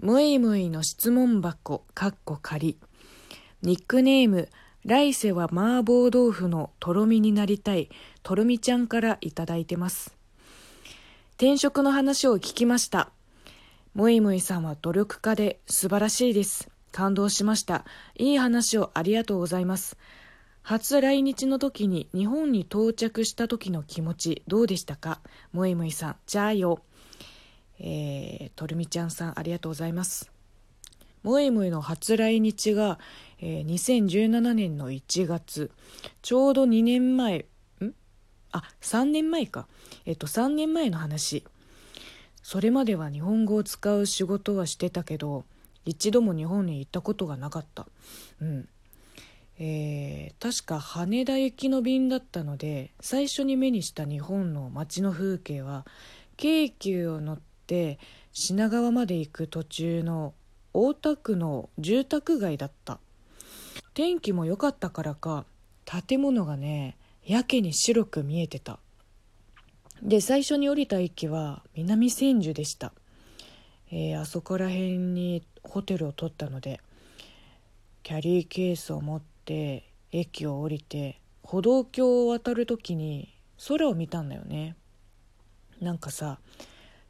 むいむいの質問箱、かっこ仮。ニックネーム、来世は麻婆豆腐のとろみになりたい、とろみちゃんからいただいてます。転職の話を聞きました。むいむいさんは努力家で素晴らしいです。感動しました。いい話をありがとうございます。初来日の時に日本に到着した時の気持ちどうでしたか？むいむいさん、じゃあよ。えー、とるみちゃんさんありがとうございます。もいもいの初来日が、えー、2017年の1月ちょうど2年前ん？あ3年前か。えっと3年前の話。それまでは日本語を使う仕事はしてたけど一度も日本に行ったことがなかった。うん。えー、確か羽田行きの便だったので最初に目にした日本の街の風景は京急を乗っって品川まで行く途中の大田区の住宅街だった。天気も良かったからか建物がねやけに白く見えてた。で最初に降りた駅は南千住でした、えー、あそこら辺にホテルを取ったのでキャリーケースを持って駅を降りて歩道橋を渡る時に空を見たんだよね。なんかさ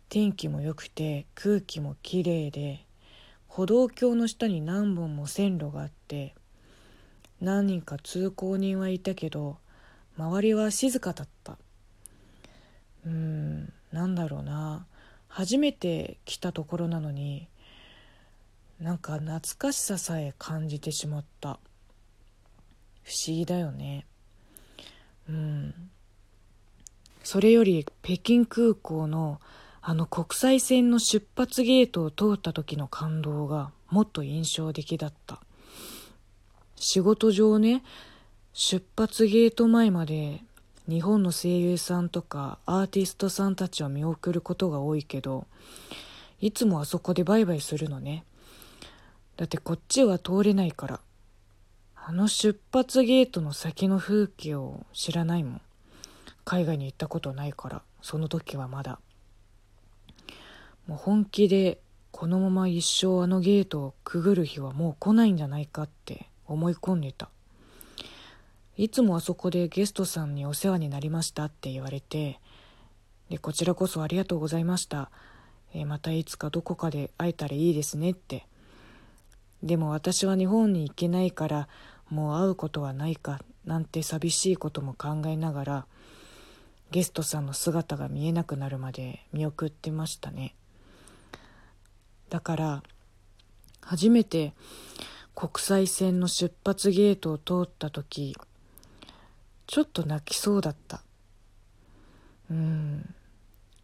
天気も良くて空気もきれいで歩道橋の下に何本も線路があって何人か通行人はいたけど周りは静かだった。うんなんだろうな。初めて来たところなのになんか懐かしささえ感じてしまった。不思議だよね。うん。それより北京空港のあの国際線の出発ゲートを通った時の感動がもっと印象的だった。仕事上ね出発ゲート前まで日本の声優さんとかアーティストさんたちを見送ることが多いけどいつもあそこでバイバイするのね。だってこっちは通れないからあの出発ゲートの先の風景を知らないもん。海外に行ったことないからその時はまだ。もう本気でこのまま一生あのゲートをくぐる日はもう来ないんじゃないかって思い込んでた。いつもあそこでゲストさんにお世話になりましたって言われてでこちらこそありがとうございました、えー、またいつかどこかで会えたらいいですねって。でも私は日本に行けないからもう会うことはないかなんて寂しいことも考えながらゲストさんの姿が見えなくなるまで見送ってましたね。だから初めて国際線の出発ゲートを通った時ちょっと泣きそうだった。うん。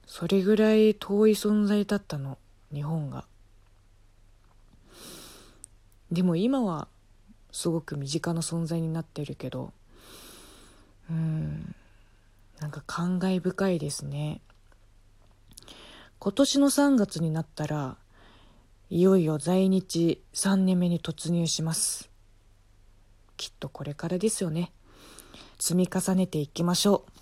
それぐらい遠い存在だったの日本が。でも今はすごく身近な存在になってるけどうん。なんか感慨深いですね。今年の3月になったらいよいよ在日3年目に突入します。きっとこれからですよね。積み重ねていきましょう。